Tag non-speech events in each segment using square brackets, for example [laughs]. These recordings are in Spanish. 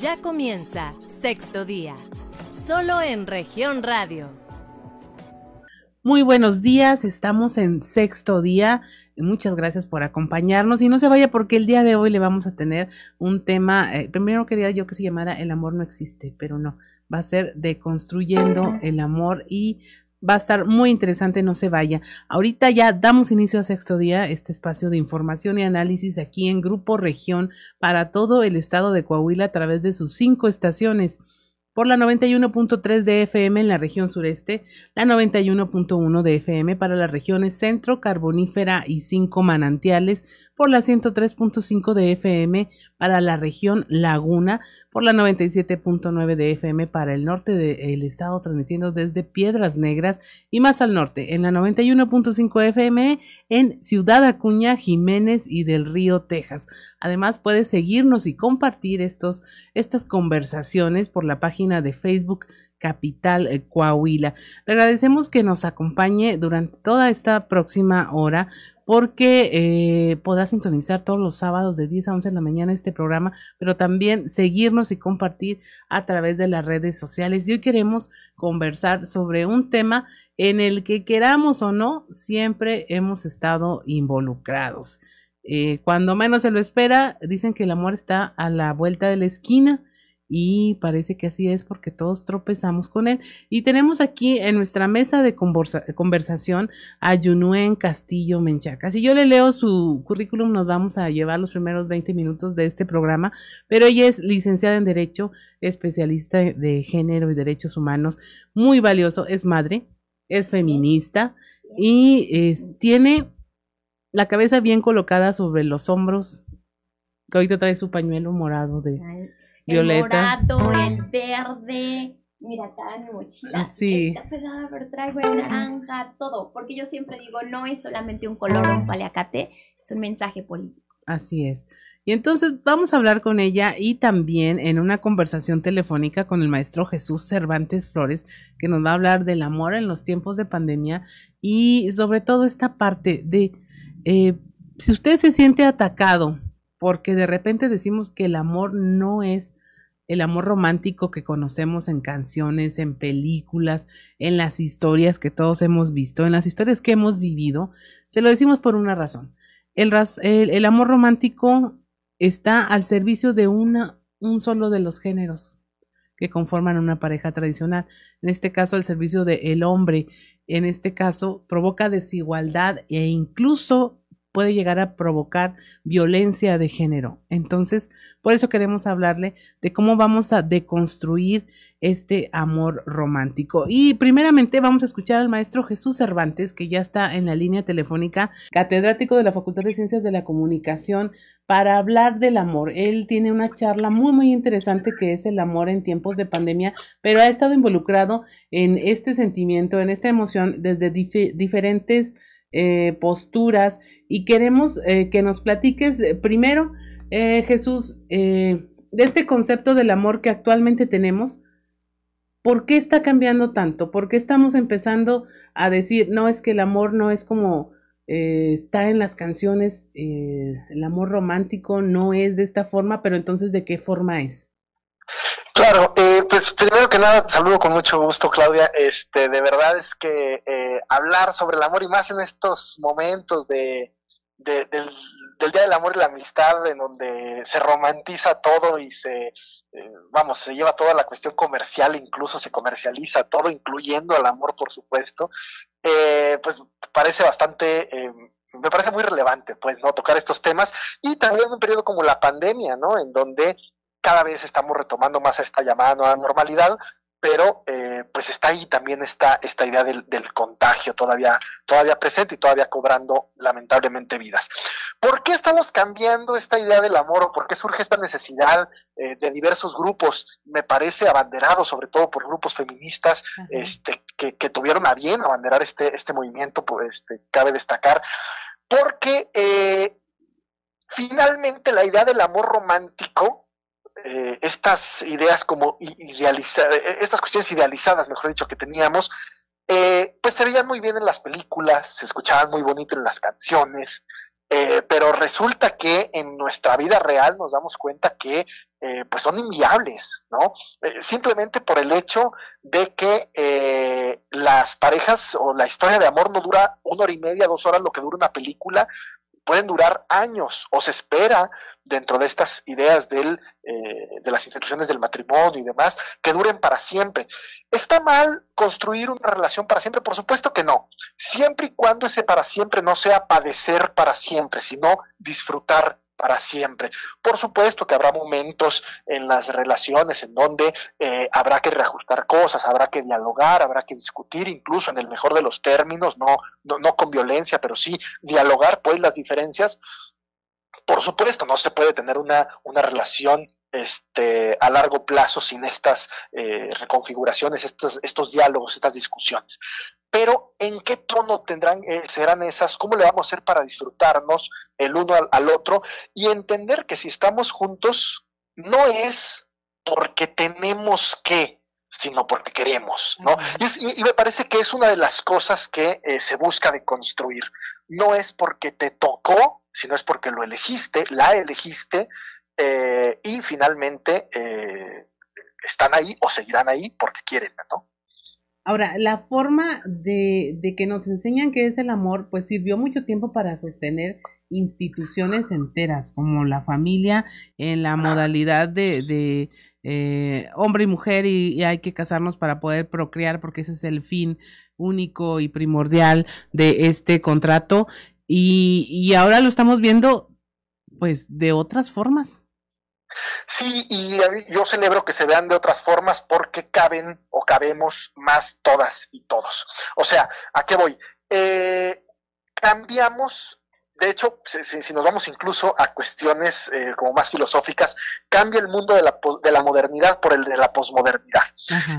Ya comienza Sexto Día, solo en región radio. Muy buenos días, estamos en sexto día. Muchas gracias por acompañarnos y no se vaya porque el día de hoy le vamos a tener un tema, eh, primero quería yo que se llamara El amor no existe, pero no, va a ser deconstruyendo el amor y va a estar muy interesante, no se vaya. Ahorita ya damos inicio a sexto día, este espacio de información y análisis aquí en Grupo Región para todo el estado de Coahuila a través de sus cinco estaciones por la 91.3 de FM en la región sureste, la 91.1 de FM para las regiones centro, carbonífera y cinco manantiales, por la 103.5 de FM para la región Laguna, por la 97.9 de FM para el norte del estado, transmitiendo desde Piedras Negras y más al norte, en la 91.5 FM en Ciudad Acuña, Jiménez y del Río, Texas. Además, puedes seguirnos y compartir estos, estas conversaciones por la página de Facebook Capital eh, Coahuila. Le agradecemos que nos acompañe durante toda esta próxima hora porque eh, podrás sintonizar todos los sábados de 10 a 11 de la mañana este programa, pero también seguirnos y compartir a través de las redes sociales. Y hoy queremos conversar sobre un tema en el que queramos o no, siempre hemos estado involucrados. Eh, cuando menos se lo espera, dicen que el amor está a la vuelta de la esquina y parece que así es porque todos tropezamos con él. Y tenemos aquí en nuestra mesa de conversación a Yunuen Castillo Menchaca. Si yo le leo su currículum, nos vamos a llevar los primeros 20 minutos de este programa, pero ella es licenciada en Derecho, especialista de género y derechos humanos, muy valioso, es madre, es feminista y tiene la cabeza bien colocada sobre los hombros, que ahorita trae su pañuelo morado de Violeta. El morado, el verde. Mira, acá mi mochila. Sí. Está pesada, pero traigo el naranja, todo. Porque yo siempre digo, no es solamente un color o un paliacate, es un mensaje político. Así es. Y entonces vamos a hablar con ella y también en una conversación telefónica con el maestro Jesús Cervantes Flores, que nos va a hablar del amor en los tiempos de pandemia y sobre todo esta parte de eh, si usted se siente atacado porque de repente decimos que el amor no es el amor romántico que conocemos en canciones, en películas, en las historias que todos hemos visto, en las historias que hemos vivido, se lo decimos por una razón. El, amor romántico está al servicio de una, un solo de los géneros que conforman una pareja tradicional. En este caso, al servicio del hombre. En este caso, provoca desigualdad e incluso puede llegar a provocar violencia de género. Entonces, por eso queremos hablarle de cómo vamos a deconstruir este amor romántico. Y primeramente vamos a escuchar al maestro Jesús Cervantes, que ya está en la línea telefónica, catedrático de la Facultad de Ciencias de la Comunicación, para hablar del amor. Él tiene una charla muy, muy interesante que es el amor en tiempos de pandemia, pero ha estado involucrado en este sentimiento, en esta emoción desde diferentes eh, posturas y queremos eh, que nos platiques eh, primero, Jesús, de este concepto del amor que actualmente tenemos. ¿Por qué está cambiando tanto? ¿Por qué estamos empezando a decir, no, es que el amor no es como está en las canciones, el amor romántico no es de esta forma, pero entonces, ¿de qué forma es? Claro, eh, pues primero que nada, saludo con mucho gusto, Claudia. Este, de verdad es que eh, hablar sobre el amor y más en estos momentos de, del, Día del Amor y la Amistad, en donde se romantiza todo y se, eh, vamos, se lleva toda la cuestión comercial, incluso se comercializa todo, incluyendo el amor, por supuesto, pues parece bastante me parece muy relevante, pues, ¿no? Tocar estos temas y también en un periodo como la pandemia, ¿no? En donde cada vez estamos retomando más esta llamada nueva normalidad, pero eh, pues está ahí también esta, esta idea del, contagio todavía, todavía presente y todavía cobrando lamentablemente vidas. ¿Por qué estamos cambiando esta idea del amor o por qué surge esta necesidad eh, de diversos grupos? Me parece abanderado sobre todo por grupos feministas este, que, tuvieron a bien abanderar este, este movimiento, pues este, cabe destacar, porque eh, finalmente la idea del amor romántico eh, estas ideas como idealizadas, eh, estas cuestiones idealizadas, mejor dicho, que teníamos, eh, pues se veían muy bien en las películas, se escuchaban muy bonito en las canciones, pero resulta que en nuestra vida real nos damos cuenta que pues son inviables, ¿no? Eh, simplemente por el hecho de que las parejas o la historia de amor no dura una hora y media, dos horas, lo que dura una película, pueden durar años o se espera dentro de estas ideas del, eh, de las instituciones del matrimonio y demás, que duren para siempre. ¿Está mal construir una relación para siempre? Por supuesto que no, siempre y cuando ese para siempre no sea padecer para siempre, sino disfrutar para siempre. Por supuesto que habrá momentos en las relaciones en donde eh, habrá que reajustar cosas, habrá que dialogar, habrá que discutir, incluso en el mejor de los términos, no, no, no con violencia, pero sí dialogar pues las diferencias. Por supuesto, no se puede tener una, una relación este, a largo plazo sin estas eh, reconfiguraciones, estos, estos diálogos, estas discusiones. Pero ¿en qué tono tendrán, eh, serán esas? ¿Cómo le vamos a hacer para disfrutarnos el uno al, otro? Y entender que si estamos juntos, no es porque tenemos que, sino porque queremos, ¿no? y, me parece que es una de las cosas que eh, se busca de construir. No es porque te tocó, sino es porque lo elegiste, la elegiste, eh, y finalmente eh, están ahí o seguirán ahí porque quieren, ¿no? Ahora, la forma de, que nos enseñan qué es el amor, pues sirvió mucho tiempo para sostener instituciones enteras, como la familia en la modalidad de, eh, hombre y mujer y, hay que casarnos para poder procrear porque ese es el fin único y primordial de este contrato y, y ahora lo estamos viendo pues de otras formas. Sí, y yo celebro que se vean de otras formas porque caben o cabemos más todas y todos. O sea, ¿a qué voy? Eh, cambiamos, de hecho, si, nos vamos incluso a cuestiones eh, como más filosóficas, cambia el mundo de la, de la modernidad por el de la posmodernidad.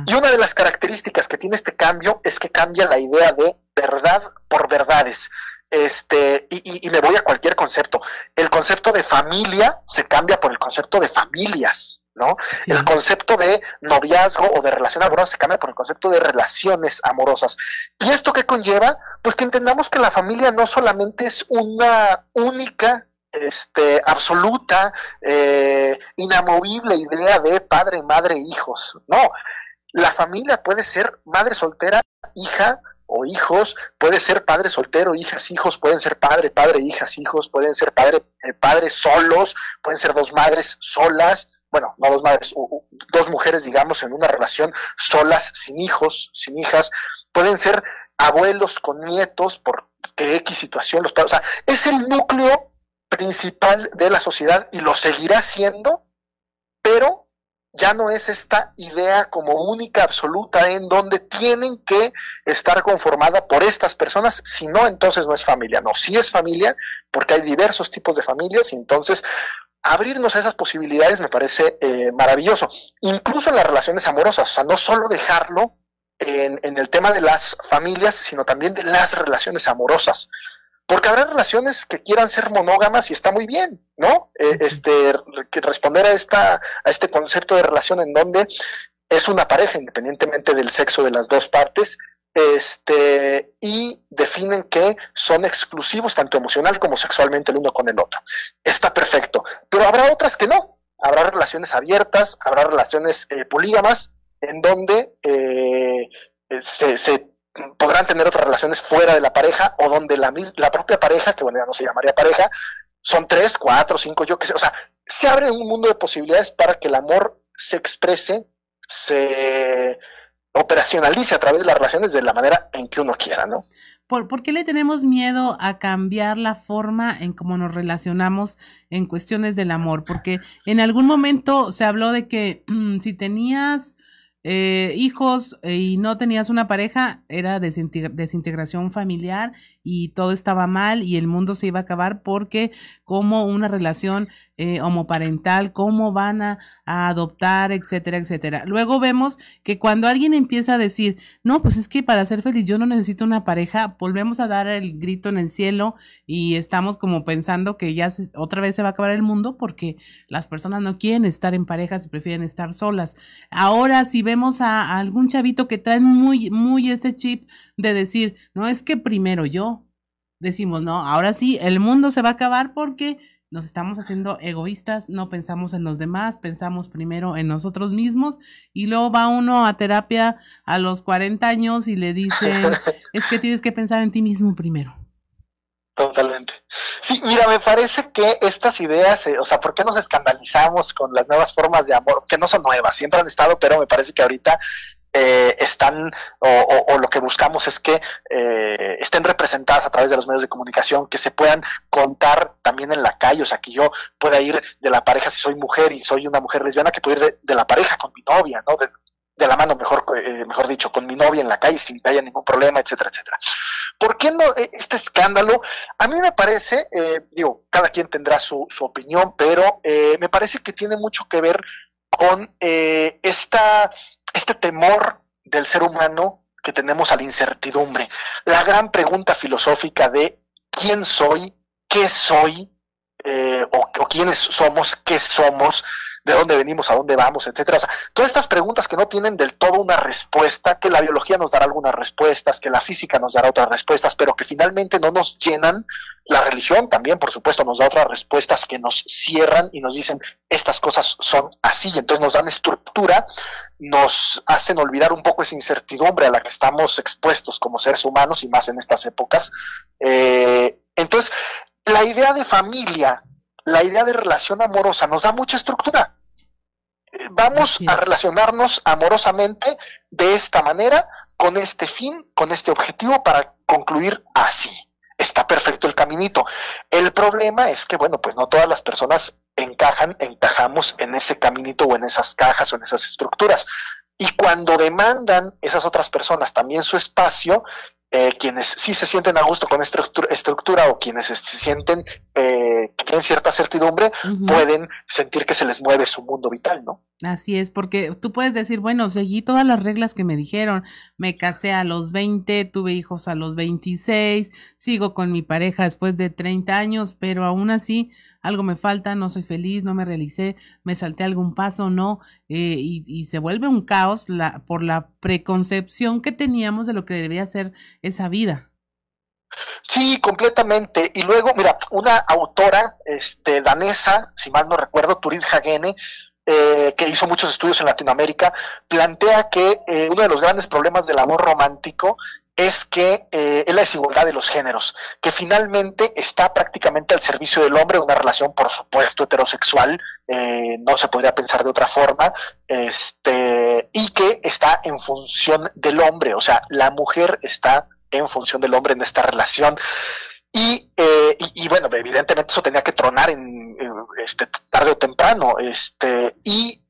Y una de las características que tiene este cambio es que cambia la idea de verdad por verdades este, y, me voy a cualquier concepto. El concepto de familia se cambia por el concepto de familias, ¿no? El concepto de noviazgo o de relación amorosa se cambia por el concepto de relaciones amorosas. ¿Y esto qué conlleva? Pues que entendamos que la familia no solamente es una única este, absoluta, eh, inamovible idea de padre, madre, hijos. No, la familia puede ser madre soltera, hija, o hijos, puede ser padre soltero, hijas, hijos, pueden ser padre, padre, hijas, hijos, pueden ser padre, eh, padres solos, pueden ser dos madres solas, bueno, no dos madres, dos mujeres, digamos, en una relación solas, sin hijos, sin hijas, pueden ser abuelos con nietos, por que X situación los o sea, es el núcleo principal de la sociedad y lo seguirá siendo, pero ya no es esta idea como única, absoluta, en donde tienen que estar conformada por estas personas, si no, entonces no es familia. No, sí es familia, porque hay diversos tipos de familias, y entonces abrirnos a esas posibilidades me parece eh, maravilloso. Incluso en las relaciones amorosas, o sea, no solo dejarlo en, en el tema de las familias, sino también de las relaciones amorosas porque habrá relaciones que quieran ser monógamas y está muy bien, ¿no? Eh, este, responder a, esta, a este concepto de relación en donde es una pareja, independientemente del sexo de las dos partes, este, y definen que son exclusivos tanto emocional como sexualmente el uno con el otro. Está perfecto, pero habrá otras que no. Habrá relaciones abiertas, habrá relaciones eh, polígamas, en donde eh, se, se podrán tener otras relaciones fuera de la pareja o donde la, la propia pareja, que bueno, ya no se llamaría pareja, son tres, cuatro, cinco, yo qué sé. O sea, se abre un mundo de posibilidades para que el amor se exprese, se operacionalice a través de las relaciones de la manera en que uno quiera, ¿no? ¿Por, ¿Por, qué le tenemos miedo a cambiar la forma en cómo nos relacionamos en cuestiones del amor? Porque en algún momento se habló de que mm, si tenías eh, hijos eh, y no tenías una pareja, era desintegración familiar y todo estaba mal y el mundo se iba a acabar porque como una relación eh, homoparental, cómo van a, adoptar, etcétera, etcétera. Luego vemos que cuando alguien empieza a decir, no, pues es que para ser feliz yo no necesito una pareja, volvemos a dar el grito en el cielo y estamos como pensando que ya otra vez se va a acabar el mundo porque las personas no quieren estar en parejas y prefieren estar solas. Ahora si vemos a, a algún chavito que trae muy, muy ese chip de decir, no es que primero yo, decimos, no, ahora sí, el mundo se va a acabar porque nos estamos haciendo egoístas, no pensamos en los demás, pensamos primero en nosotros mismos y luego va uno a terapia a los 40 años y le dicen, [laughs] es que tienes que pensar en ti mismo primero. Totalmente. Sí, mira, me parece que estas ideas, eh, o sea, ¿por qué nos escandalizamos con las nuevas formas de amor? Que no son nuevas, siempre han estado, pero me parece que ahorita eh, están o, lo que buscamos es que eh, estén representadas a través de los medios de comunicación, que se puedan contar también en la calle, o sea, que yo pueda ir de la pareja si soy mujer y soy una mujer lesbiana, que pueda ir de, la pareja con mi novia, ¿no? De, la mano, mejor, eh, mejor dicho, con mi novia en la calle sin que haya ningún problema, etcétera, etcétera. ¿Por qué no este escándalo? A mí me parece, digo, cada quien tendrá su, su opinión, pero me parece que tiene mucho que ver con esta este temor del ser humano que tenemos a la incertidumbre, la gran pregunta filosófica de quién soy, qué soy, eh, o, o, quiénes somos, qué somos, de dónde venimos, a dónde vamos, etcétera. todas estas preguntas que no tienen del todo una respuesta, que la biología nos dará algunas respuestas, que la física nos dará otras respuestas, pero que finalmente no nos llenan. La religión también, por supuesto, nos da otras respuestas que nos cierran y nos dicen estas cosas son así, entonces nos dan estructura, nos hacen olvidar un poco esa incertidumbre a la que estamos expuestos como seres humanos y más en estas épocas. Eh, entonces, la idea de familia la idea de relación amorosa nos da mucha estructura. Vamos a relacionarnos amorosamente de esta manera, con este fin, con este objetivo, para concluir así. Está perfecto el caminito. El problema es que, bueno, pues no todas las personas encajan, encajamos en ese caminito o en esas cajas o en esas estructuras. Y cuando demandan esas otras personas también su espacio, eh, quienes sí se sienten a gusto con esta estructura, o quienes se sienten eh, que tienen cierta certidumbre, pueden sentir que se les mueve su mundo vital, ¿no? Así es, porque tú puedes decir, bueno, seguí todas las reglas que me dijeron, me casé a los 20, tuve hijos a los 26, sigo con mi pareja después de 30 años, pero aún así algo me falta, no soy feliz, no me realicé, me salté algún paso, no, eh, y, se vuelve un caos la, por la preconcepción que teníamos de lo que debería ser esa vida. Sí, completamente. Y luego, mira, una autora este, danesa, si mal no recuerdo, Turid Hagene, eh, que hizo muchos estudios en Latinoamérica, plantea que eh, uno de los grandes problemas del amor romántico es que eh, es la desigualdad de los géneros, que finalmente está prácticamente al servicio del hombre, una relación, por supuesto, heterosexual, no se podría pensar de otra forma, este, y que está en función del hombre, o sea, la mujer está en función del hombre en esta relación. Y, eh, y, bueno, evidentemente eso tenía que tronar en, este, tarde o temprano, este, y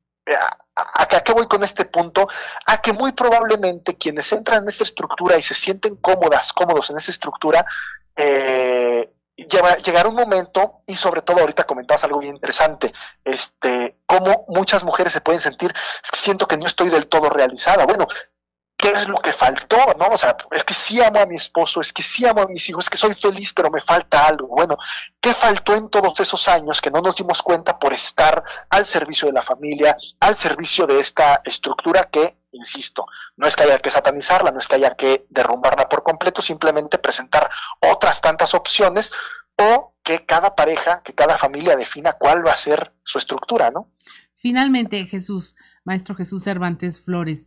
¿A, qué voy con este punto? A que muy probablemente quienes entran en esta estructura y se sienten cómodas, cómodos en esta estructura, eh, llegará un momento, y sobre todo ahorita comentabas algo bien interesante, este, cómo muchas mujeres se pueden sentir, siento que no estoy del todo realizada. Bueno, qué es lo que faltó, ¿no? O sea, es que sí amo a mi esposo, es que sí amo a mis hijos, es que soy feliz, pero me falta algo. Bueno, ¿qué faltó en todos esos años que no nos dimos cuenta por estar al servicio de la familia, al servicio de esta estructura que, insisto, no es que haya que satanizarla, no es que haya que derrumbarla por completo, simplemente presentar otras tantas opciones o que cada pareja, que cada familia defina cuál va a ser su estructura, ¿no? Finalmente, Jesús, Maestro Jesús Cervantes Flores,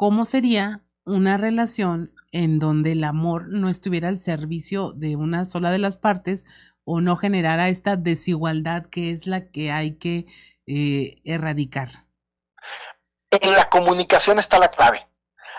¿Cómo sería una relación en donde el amor no estuviera al servicio de una sola de las partes o no generara esta desigualdad que es la que hay que eh, erradicar? En la comunicación está la clave.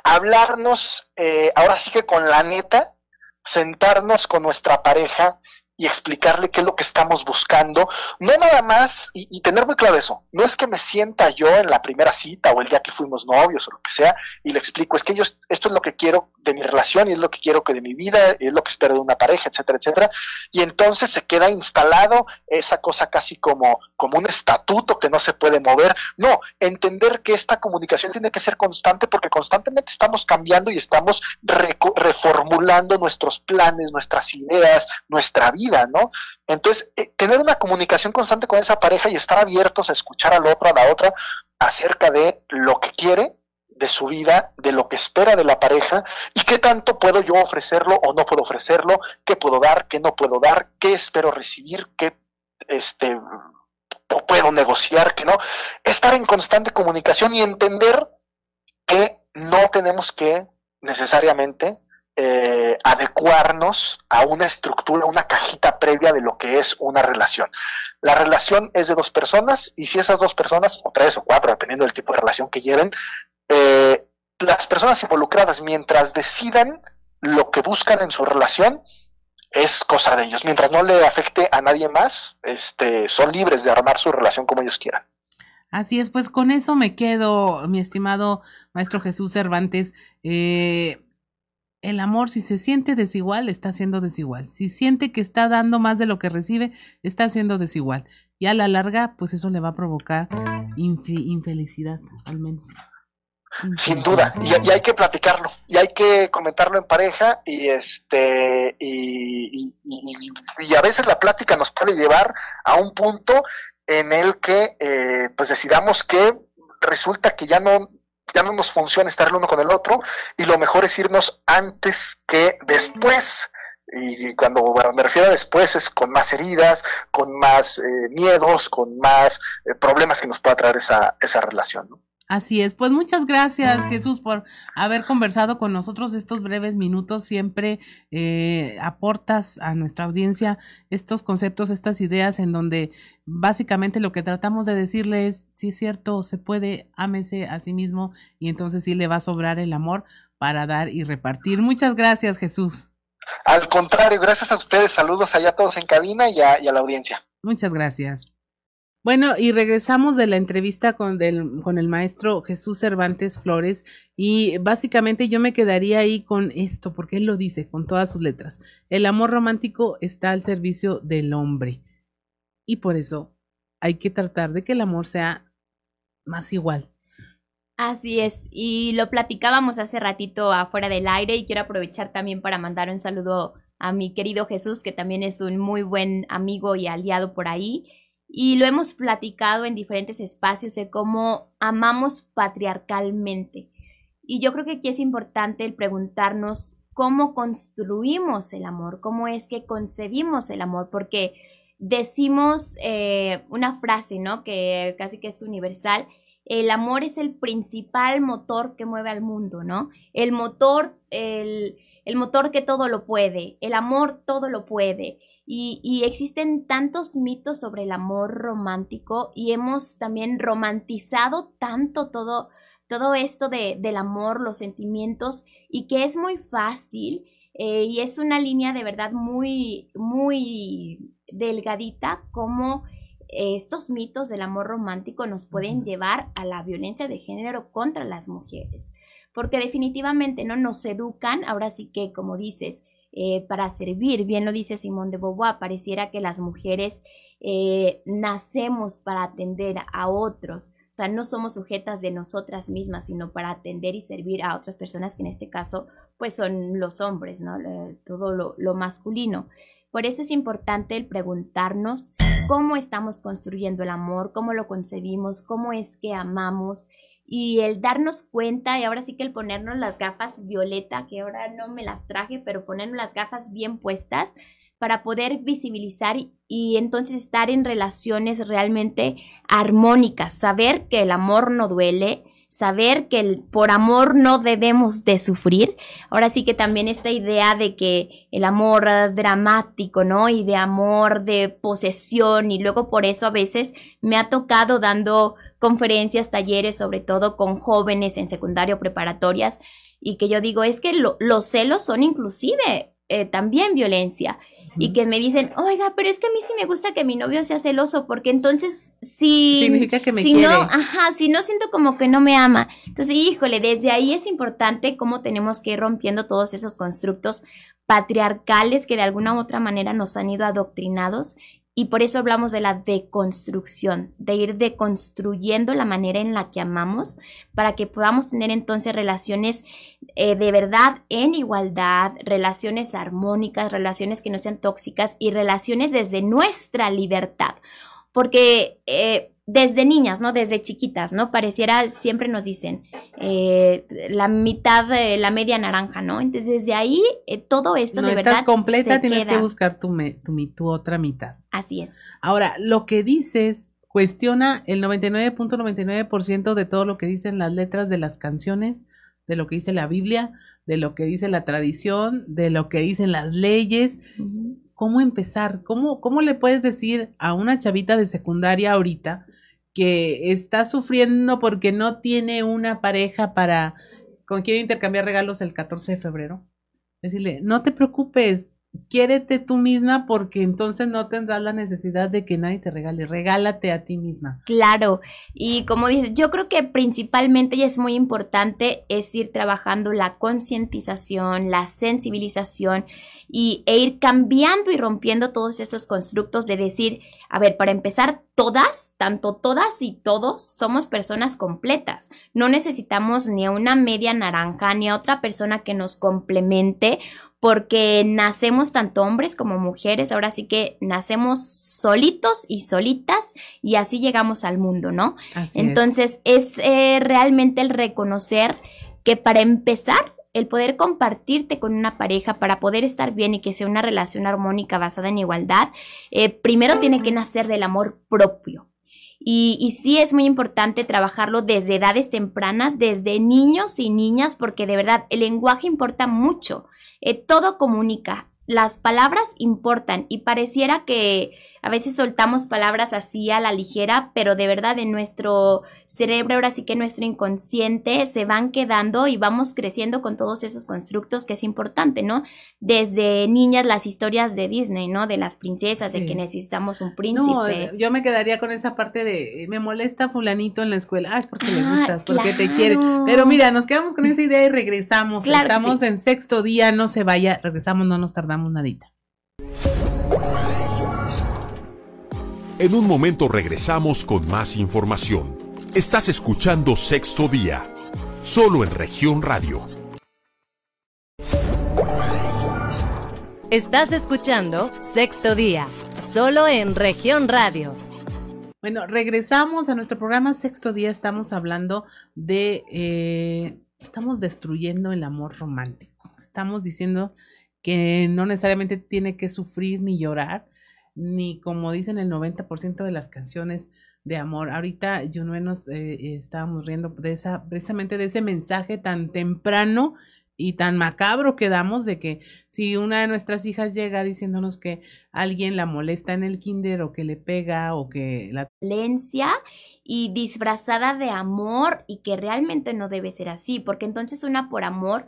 Hablarnos, eh, ahora sí que con la neta, sentarnos con nuestra pareja y explicarle qué es lo que estamos buscando. No nada más, y, tener muy claro eso, no es que me sienta yo en la primera cita o el día que fuimos novios o lo que sea y le explico, es que yo esto es lo que quiero de mi relación y es lo que quiero que de mi vida, es lo que espero de una pareja, etcétera, etcétera. Y entonces se queda instalado esa cosa casi como, como un estatuto que no se puede mover. No, entender que esta comunicación tiene que ser constante porque constantemente estamos cambiando y estamos reformulando nuestros planes, nuestras ideas, nuestra vida ¿no? Entonces, eh, tener una comunicación constante con esa pareja y estar abiertos a escuchar al otro, a la otra, acerca de lo que quiere, de su vida, de lo que espera de la pareja y qué tanto puedo yo ofrecerlo o no puedo ofrecerlo, qué puedo dar, qué no puedo dar, qué espero recibir, qué este, puedo negociar, qué no. Estar en constante comunicación y entender que no tenemos que necesariamente eh, adecuarnos a una estructura, una cajita previa de lo que es una relación. La relación es de dos personas y si esas dos personas, o tres o cuatro, dependiendo del tipo de relación que lleven, eh, las personas involucradas, mientras decidan lo que buscan en su relación, es cosa de ellos. Mientras no le afecte a nadie más, este, son libres de armar su relación como ellos quieran. Así es, pues con eso me quedo, mi estimado maestro Jesús Cervantes. Eh, el amor, si se siente desigual, está siendo desigual. Si siente que está dando más de lo que recibe, está siendo desigual. Y a la larga, pues eso le va a provocar infelicidad, al menos. Sin duda, y, hay que platicarlo, y hay que comentarlo en pareja, y este, y, y, a veces la plática nos puede llevar a un punto en el que, eh, pues decidamos que resulta que ya no ya no nos funciona estar el uno con el otro y lo mejor es irnos antes que después. Y cuando me refiero a después es con más heridas, con más eh, miedos, con más eh, problemas que nos pueda traer esa, esa relación. ¿no? Así es, pues muchas gracias Jesús por haber conversado con nosotros estos breves minutos. Siempre eh, aportas a nuestra audiencia estos conceptos, estas ideas en donde básicamente lo que tratamos de decirle es, si es cierto, se puede, ámese a sí mismo y entonces sí le va a sobrar el amor para dar y repartir. Muchas gracias Jesús. Al contrario, gracias a ustedes, saludos allá a todos en cabina y a la audiencia. Muchas gracias. Bueno, y regresamos de la entrevista con, con el maestro Jesús Cervantes Flores y básicamente yo me quedaría ahí con esto, porque él lo dice con todas sus letras. El amor romántico está al servicio del hombre y por eso hay que tratar de que el amor sea más igual. Así es, y lo platicábamos hace ratito afuera del aire y quiero aprovechar también para mandar un saludo a mi querido Jesús, que también es un muy buen amigo y aliado por ahí y lo hemos platicado en diferentes espacios de cómo amamos patriarcalmente. Y yo creo que aquí es importante el preguntarnos cómo construimos el amor, cómo es que concebimos el amor, porque decimos eh, una frase, ¿no? Que casi que es universal. El amor es el principal motor que mueve al mundo, ¿no? El motor, el, el motor que todo lo puede, el amor todo lo puede. Y, existen tantos mitos sobre el amor romántico y hemos también romantizado tanto todo, todo esto de, del amor, los sentimientos y que es muy fácil eh, y es una línea de verdad muy, muy delgadita como estos mitos del amor romántico nos pueden llevar a la violencia de género contra las mujeres. Porque definitivamente no nos educan, ahora sí que como dices, eh, para servir. Bien lo dice Simón de Beauvoir, pareciera que las mujeres eh, nacemos para atender a otros. O sea, no somos sujetas de nosotras mismas, sino para atender y servir a otras personas, que en este caso, pues son los hombres, ¿no? Todo lo, lo masculino. Por eso es importante el preguntarnos cómo estamos construyendo el amor, cómo lo concebimos, cómo es que amamos, y el darnos cuenta y ahora sí que el ponernos las gafas violeta, que ahora no me las traje, pero ponernos las gafas bien puestas para poder visibilizar y, entonces estar en relaciones realmente armónicas, saber que el amor no duele, saber que por amor no debemos de sufrir. Ahora sí que también esta idea de que el amor dramático, ¿no? Y de amor de posesión y luego por eso a veces me ha tocado dando conferencias, talleres, sobre todo con jóvenes en secundaria o preparatorias, y que yo digo, es que los celos son inclusive eh, también violencia. Y que me dicen, oiga, pero es que a mí sí me gusta que mi novio sea celoso, porque entonces si, Significa que me si no, ajá, si no siento como que no me ama. Entonces, híjole, desde ahí es importante cómo tenemos que ir rompiendo todos esos constructos patriarcales que de alguna u otra manera nos han ido adoctrinados y por eso hablamos de la deconstrucción, de ir deconstruyendo la manera en la que amamos para que podamos tener entonces relaciones eh, de verdad en igualdad, relaciones armónicas, relaciones que no sean tóxicas y relaciones desde nuestra libertad. Porque eh, desde niñas, ¿no? Desde chiquitas, ¿no? Pareciera, siempre nos dicen, eh, la mitad, de la media naranja, ¿no? Entonces, desde ahí, eh, todo esto no de estás verdad. completa, se tienes queda. que buscar tu, me- tu, otra mitad. Así es. Ahora, lo que dices cuestiona el 99.99% de todo lo que dicen las letras de las canciones, de lo que dice la Biblia, de lo que dice la tradición, de lo que dicen las leyes. ¿Cómo empezar? ¿Cómo, cómo le puedes decir a una chavita de secundaria ahorita que está sufriendo porque no tiene una pareja para con quien intercambiar regalos el 14 de febrero? Decirle, no te preocupes, quiérete tú misma porque entonces no tendrás la necesidad de que nadie te regale, regálate a ti misma. Claro, y como dices, yo creo que principalmente y es muy importante es ir trabajando la concientización, la sensibilización y, e ir cambiando y rompiendo todos estos constructos de decir, a ver, para empezar, todas, tanto todas y todos, somos personas completas. No necesitamos ni a una media naranja ni a otra persona que nos complemente porque nacemos tanto hombres como mujeres, ahora sí que nacemos solitos y solitas y así llegamos al mundo, ¿no? Así es. Entonces es eh, realmente el reconocer que para empezar, el poder compartirte con una pareja para poder estar bien y que sea una relación armónica basada en igualdad, eh, primero tiene que nacer del amor propio. Y, y sí es muy importante trabajarlo desde edades tempranas, desde niños y niñas, porque de verdad el lenguaje importa mucho. Eh, todo comunica, las palabras importan y pareciera que a veces soltamos palabras así a la ligera, pero de verdad en nuestro cerebro, ahora sí que nuestro inconsciente se van quedando y vamos creciendo con todos esos constructos que es importante, ¿no? Desde niñas las historias de Disney, ¿no? De las princesas, Sí. de que necesitamos un príncipe. No, yo me quedaría con esa parte de eh, me molesta fulanito en la escuela. Ah, es porque le Ah, gustas, porque te quiere. Pero mira, nos quedamos con esa idea y regresamos. Claro Estamos sí. en sexto día, no se vaya, regresamos, no nos tardamos nadita. En un momento regresamos con más información. Estás escuchando Sexto Día, solo en región radio. Estás escuchando Sexto Día, solo en región radio. Bueno, regresamos a nuestro programa Sexto Día. Estamos hablando de. eh, estamos destruyendo el amor romántico. Estamos diciendo que no necesariamente tiene que sufrir ni llorar, ni como dicen el 90% de las canciones de amor. Ahorita, Junue, nos eh, estábamos riendo de esa, precisamente de ese mensaje tan temprano y tan macabro que damos de que si una de nuestras hijas llega diciéndonos que alguien la molesta en el kinder o que le pega o que la violencia y disfrazada de amor y que realmente no debe ser así, porque entonces una por amor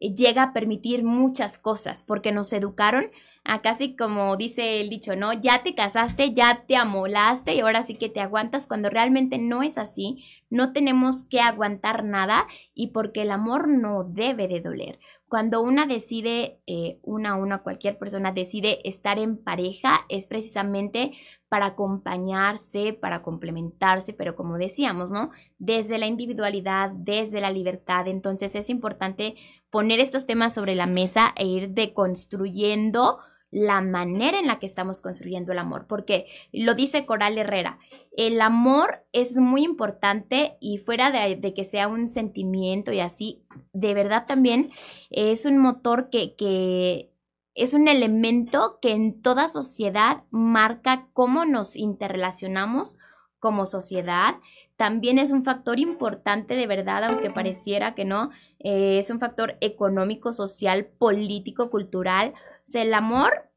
eh, llega a permitir muchas cosas, porque nos educaron a casi como dice el dicho, ¿no? Ya te casaste, ya te amolaste y ahora sí que te aguantas cuando realmente no es así. No tenemos que aguantar nada y porque el amor no debe de doler. Cuando una decide, eh, una, una, cualquier persona decide estar en pareja, es precisamente para acompañarse, para complementarse, pero como decíamos, ¿no? Desde la individualidad, desde la libertad. Entonces es importante poner estos temas sobre la mesa e ir deconstruyendo la manera en la que estamos construyendo el amor, porque lo dice Coral Herrera, el amor es muy importante y fuera de, de, que sea un sentimiento y así, de verdad también es un motor que, que es un elemento que en toda sociedad marca cómo nos interrelacionamos como sociedad. También es un factor importante de verdad, aunque pareciera que no, eh, es un factor económico, social, político, cultural. O sea, el amor,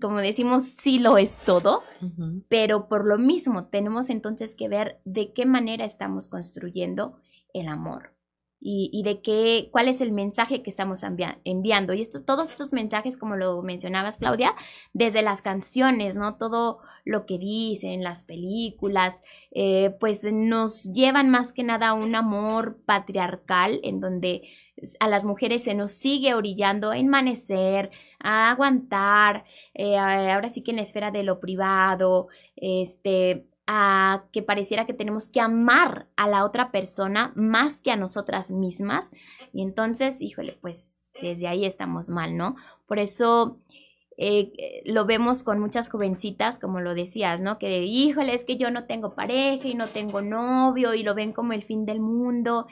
como decimos, sí lo es todo, uh -huh. pero por lo mismo tenemos entonces que ver de qué manera estamos construyendo el amor. Y, y, de qué, cuál es el mensaje que estamos envia enviando. Y esto, todos estos mensajes, como lo mencionabas, Claudia, desde las canciones, ¿no? Todo lo que dicen, las películas, eh, pues nos llevan más que nada a un amor patriarcal en donde a las mujeres se nos sigue orillando a enmanecer, a aguantar, eh, ahora sí que en la esfera de lo privado, este, a que pareciera que tenemos que amar a la otra persona más que a nosotras mismas. Y entonces, híjole, pues desde ahí estamos mal, ¿no? Por eso eh, lo vemos con muchas jovencitas, como lo decías, ¿no? Que, híjole, es que yo no tengo pareja y no tengo novio y lo ven como el fin del mundo.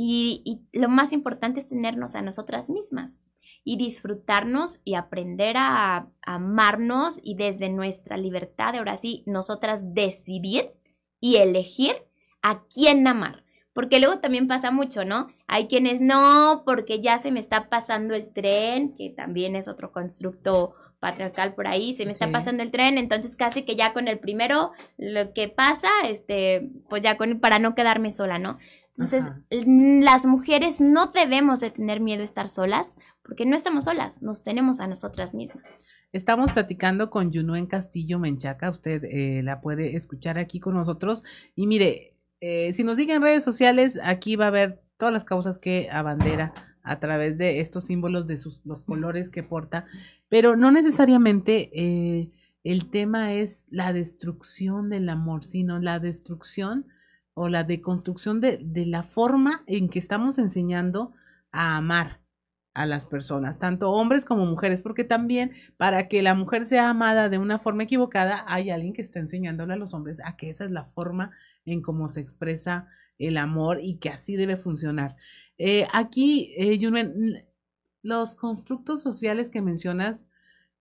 Y lo más importante es tenernos a nosotras mismas y disfrutarnos y aprender a, amarnos y desde nuestra libertad, ahora sí, nosotras decidir y elegir a quién amar. Porque luego también pasa mucho, ¿no? Hay quienes no, porque ya se me está pasando el tren, que también es otro constructo patriarcal por ahí, se me está pasando el tren, entonces casi que ya con el primero lo que pasa, este, pues ya con para no quedarme sola, ¿no? Entonces, las mujeres no debemos de tener miedo a estar solas, porque no estamos solas, nos tenemos a nosotras mismas. Estamos platicando con Yunuen Castillo Menchaca, usted eh, la puede escuchar aquí con nosotros. Y mire, eh, si nos siguen en redes sociales, aquí va a ver todas las causas que abandera a través de estos símbolos de sus, los colores que porta, pero no necesariamente eh, el tema es la destrucción del amor, sino la destrucción o la deconstrucción de, de la forma en que estamos enseñando a amar a las personas, tanto hombres como mujeres, porque también para que la mujer sea amada de una forma equivocada, hay alguien que está enseñándole a los hombres a que esa es la forma en cómo se expresa el amor y que así debe funcionar. Eh, aquí, eh, los constructos sociales que mencionas,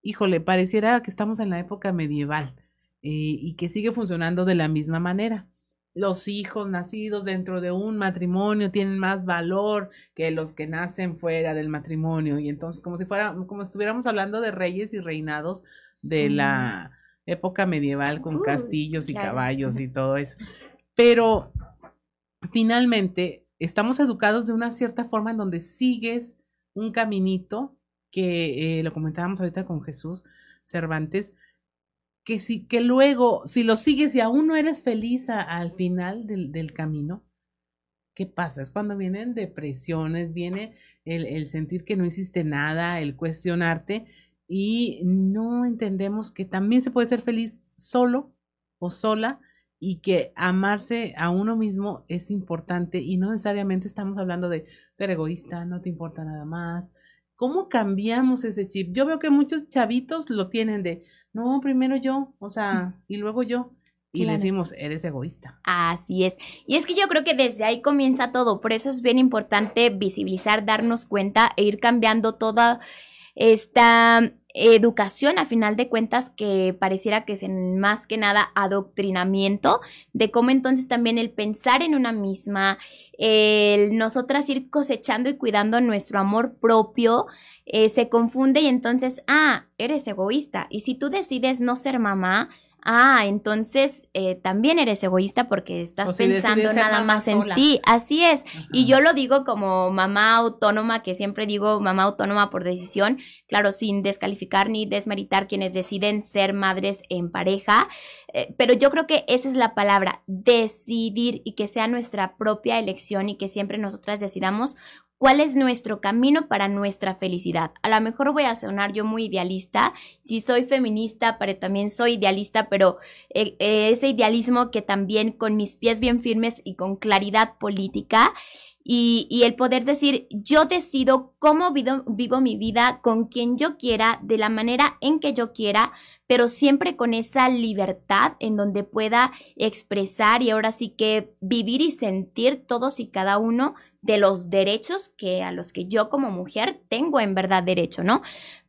híjole, pareciera que estamos en la época medieval eh, y que sigue funcionando de la misma manera los hijos nacidos dentro de un matrimonio tienen más valor que los que nacen fuera del matrimonio. Y entonces, como si fuera, como si estuviéramos hablando de reyes y reinados de la época medieval con castillos y caballos y [laughs] todo eso. Pero finalmente estamos educados de una cierta forma en donde sigues un caminito que eh, lo comentábamos ahorita con Jesús Cervantes, que, si, que luego, si lo sigues y aún no eres feliz al final del, del, camino, ¿qué pasa? Es cuando vienen depresiones, viene el, el sentir que no hiciste nada, el cuestionarte y no entendemos que también se puede ser feliz solo o sola y que amarse a uno mismo es importante y no necesariamente estamos hablando de ser egoísta, no te importa nada más. ¿Cómo cambiamos ese chip? Yo veo que muchos chavitos lo tienen de, no, primero yo, o sea, y luego yo. Y le decimos, eres egoísta. Así es. Y es que yo creo que desde ahí comienza todo. Por eso es bien importante visibilizar, darnos cuenta e ir cambiando toda esta educación a final de cuentas que pareciera que es en más que nada adoctrinamiento de cómo entonces también el pensar en una misma, el nosotras ir cosechando y cuidando nuestro amor propio, eh, se confunde y entonces, ah, eres egoísta. Y si tú decides no ser mamá, ah, entonces eh, también eres egoísta porque estás pensando nada más en ti. Así es. Y yo lo digo como mamá autónoma, que siempre digo mamá autónoma por decisión, claro, sin descalificar ni desmeritar quienes deciden ser madres en pareja. Eh, pero yo creo que esa es la palabra, decidir y que sea nuestra propia elección y que siempre nosotras decidamos cuál es nuestro camino para nuestra felicidad. A lo mejor voy a sonar yo muy idealista, si soy feminista, pero también soy idealista, pero eh, eh, ese idealismo que también con mis pies bien firmes y con claridad política y, el poder decir, yo decido cómo vivo mi vida con quien yo quiera, de la manera en que yo quiera, pero siempre con esa libertad en donde pueda expresar y ahora sí que vivir y sentir todos y cada uno de los derechos que a los que yo como mujer tengo en verdad derecho, ¿no?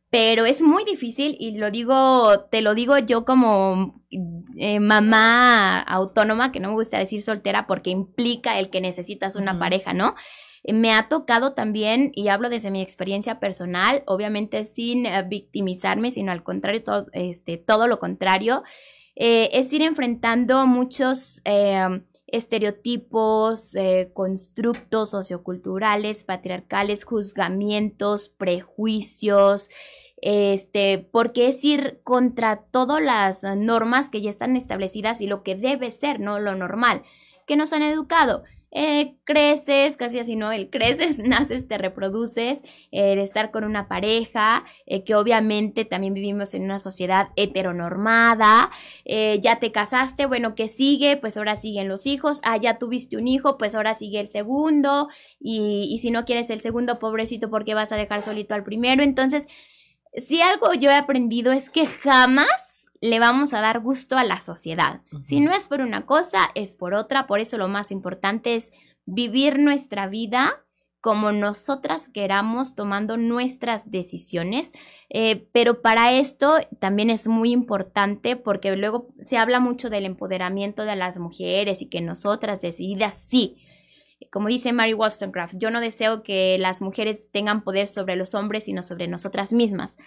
Pero es muy difícil y lo digo, te lo digo yo como eh, mamá autónoma, que no me gusta decir soltera porque implica el que necesitas una pareja, ¿no? Me ha tocado también, y hablo desde mi experiencia personal, obviamente sin eh, victimizarme, sino al contrario, todo, este, todo lo contrario, eh, es ir enfrentando muchos estereotipos, eh, constructos socioculturales, patriarcales, juzgamientos, prejuicios, este, porque es ir contra todas las normas que ya están establecidas y lo que debe ser, ¿no? Lo normal, que nos han educado. Eh, creces, casi así, ¿no? El creces, [laughs] naces, te reproduces, el estar con una pareja, eh, que obviamente también vivimos en una sociedad heteronormada, eh, ya te casaste, bueno, ¿qué sigue? Pues ahora siguen los hijos, ah, ya tuviste un hijo, pues ahora sigue el segundo, y, y si no quieres el segundo, pobrecito, ¿por qué vas a dejar solito al primero? Entonces, si algo yo he aprendido es que jamás le vamos a dar gusto a la sociedad. Si no es por una cosa, es por otra. Por eso lo más importante es vivir nuestra vida como nosotras queramos, tomando nuestras decisiones. Eh, pero para esto también es muy importante porque luego se habla mucho del empoderamiento de las mujeres y que nosotras decididas sí. Como dice Mary Wollstonecraft, yo no deseo que las mujeres tengan poder sobre los hombres, sino sobre nosotras mismas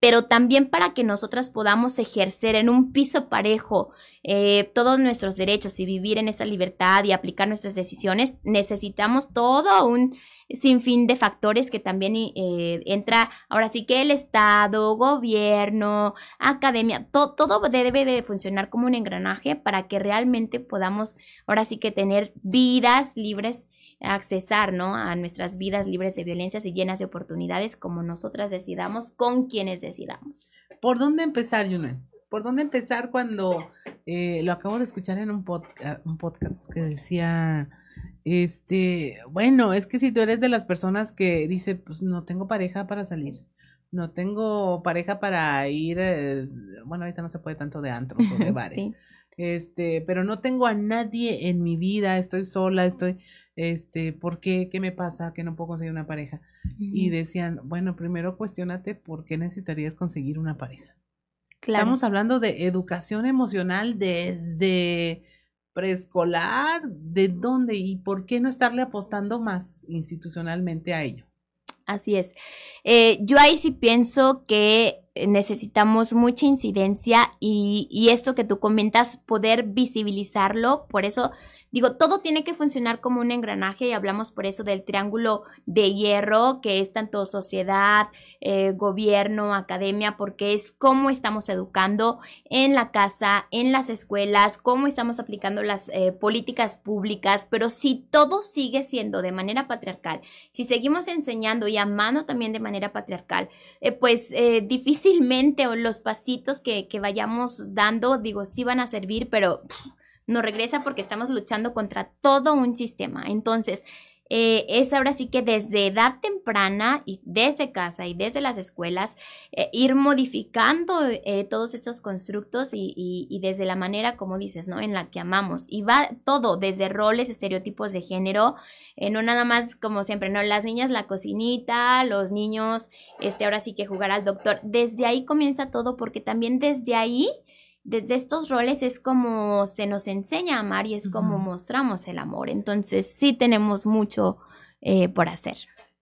pero también para que nosotras podamos ejercer en un piso parejo eh, todos nuestros derechos y vivir en esa libertad y aplicar nuestras decisiones, necesitamos todo un sinfín de factores que también eh, entra, ahora sí que el Estado, gobierno, academia, todo debe de funcionar como un engranaje para que realmente podamos, ahora sí que tener vidas libres accesar ¿no? a nuestras vidas libres de violencias y llenas de oportunidades como nosotras decidamos, con quienes decidamos. ¿Por dónde empezar, Yunen? ¿Por dónde empezar cuando eh, lo acabo de escuchar en un, podcast, un podcast que decía, este, bueno, es que si tú eres de las personas que dice, pues no tengo pareja para salir, no tengo pareja para ir, eh, bueno, ahorita no se puede tanto de antros o de [laughs] bares, este, pero no tengo a nadie en mi vida, estoy sola, estoy, este, ¿por qué? ¿Qué me pasa? Que no puedo conseguir una pareja. Y decían, bueno, primero cuestionate por qué necesitarías conseguir una pareja. Estamos hablando de educación emocional desde preescolar, ¿de dónde y por qué no estarle apostando más institucionalmente a ello? Así es. Eh, yo ahí sí pienso que necesitamos mucha incidencia y, y esto que tú comentas, poder visibilizarlo, por eso Digo, todo tiene que funcionar como un engranaje y hablamos por eso del triángulo de hierro, que es tanto sociedad, eh, gobierno, academia, porque es cómo estamos educando en la casa, en las escuelas, cómo estamos aplicando las eh, políticas públicas, pero si todo sigue siendo de manera patriarcal, si seguimos enseñando y amando también de manera patriarcal, eh, pues difícilmente los pasitos que, que, vayamos dando, digo, sí van a servir, pero no regresa porque estamos luchando contra todo un sistema. Entonces, eh, es ahora sí que desde edad temprana y desde casa y desde las escuelas, eh, ir modificando eh, todos estos constructos y, y, desde la manera, como dices, ¿no? En la que amamos. Y va todo, desde roles, estereotipos de género, no nada más como siempre, ¿no? Las niñas la cocinita, los niños, este, ahora sí que jugar al doctor. Desde ahí comienza todo porque también desde ahí desde estos roles es como se nos enseña a amar y es como mostramos el amor. Entonces sí tenemos mucho eh, por hacer.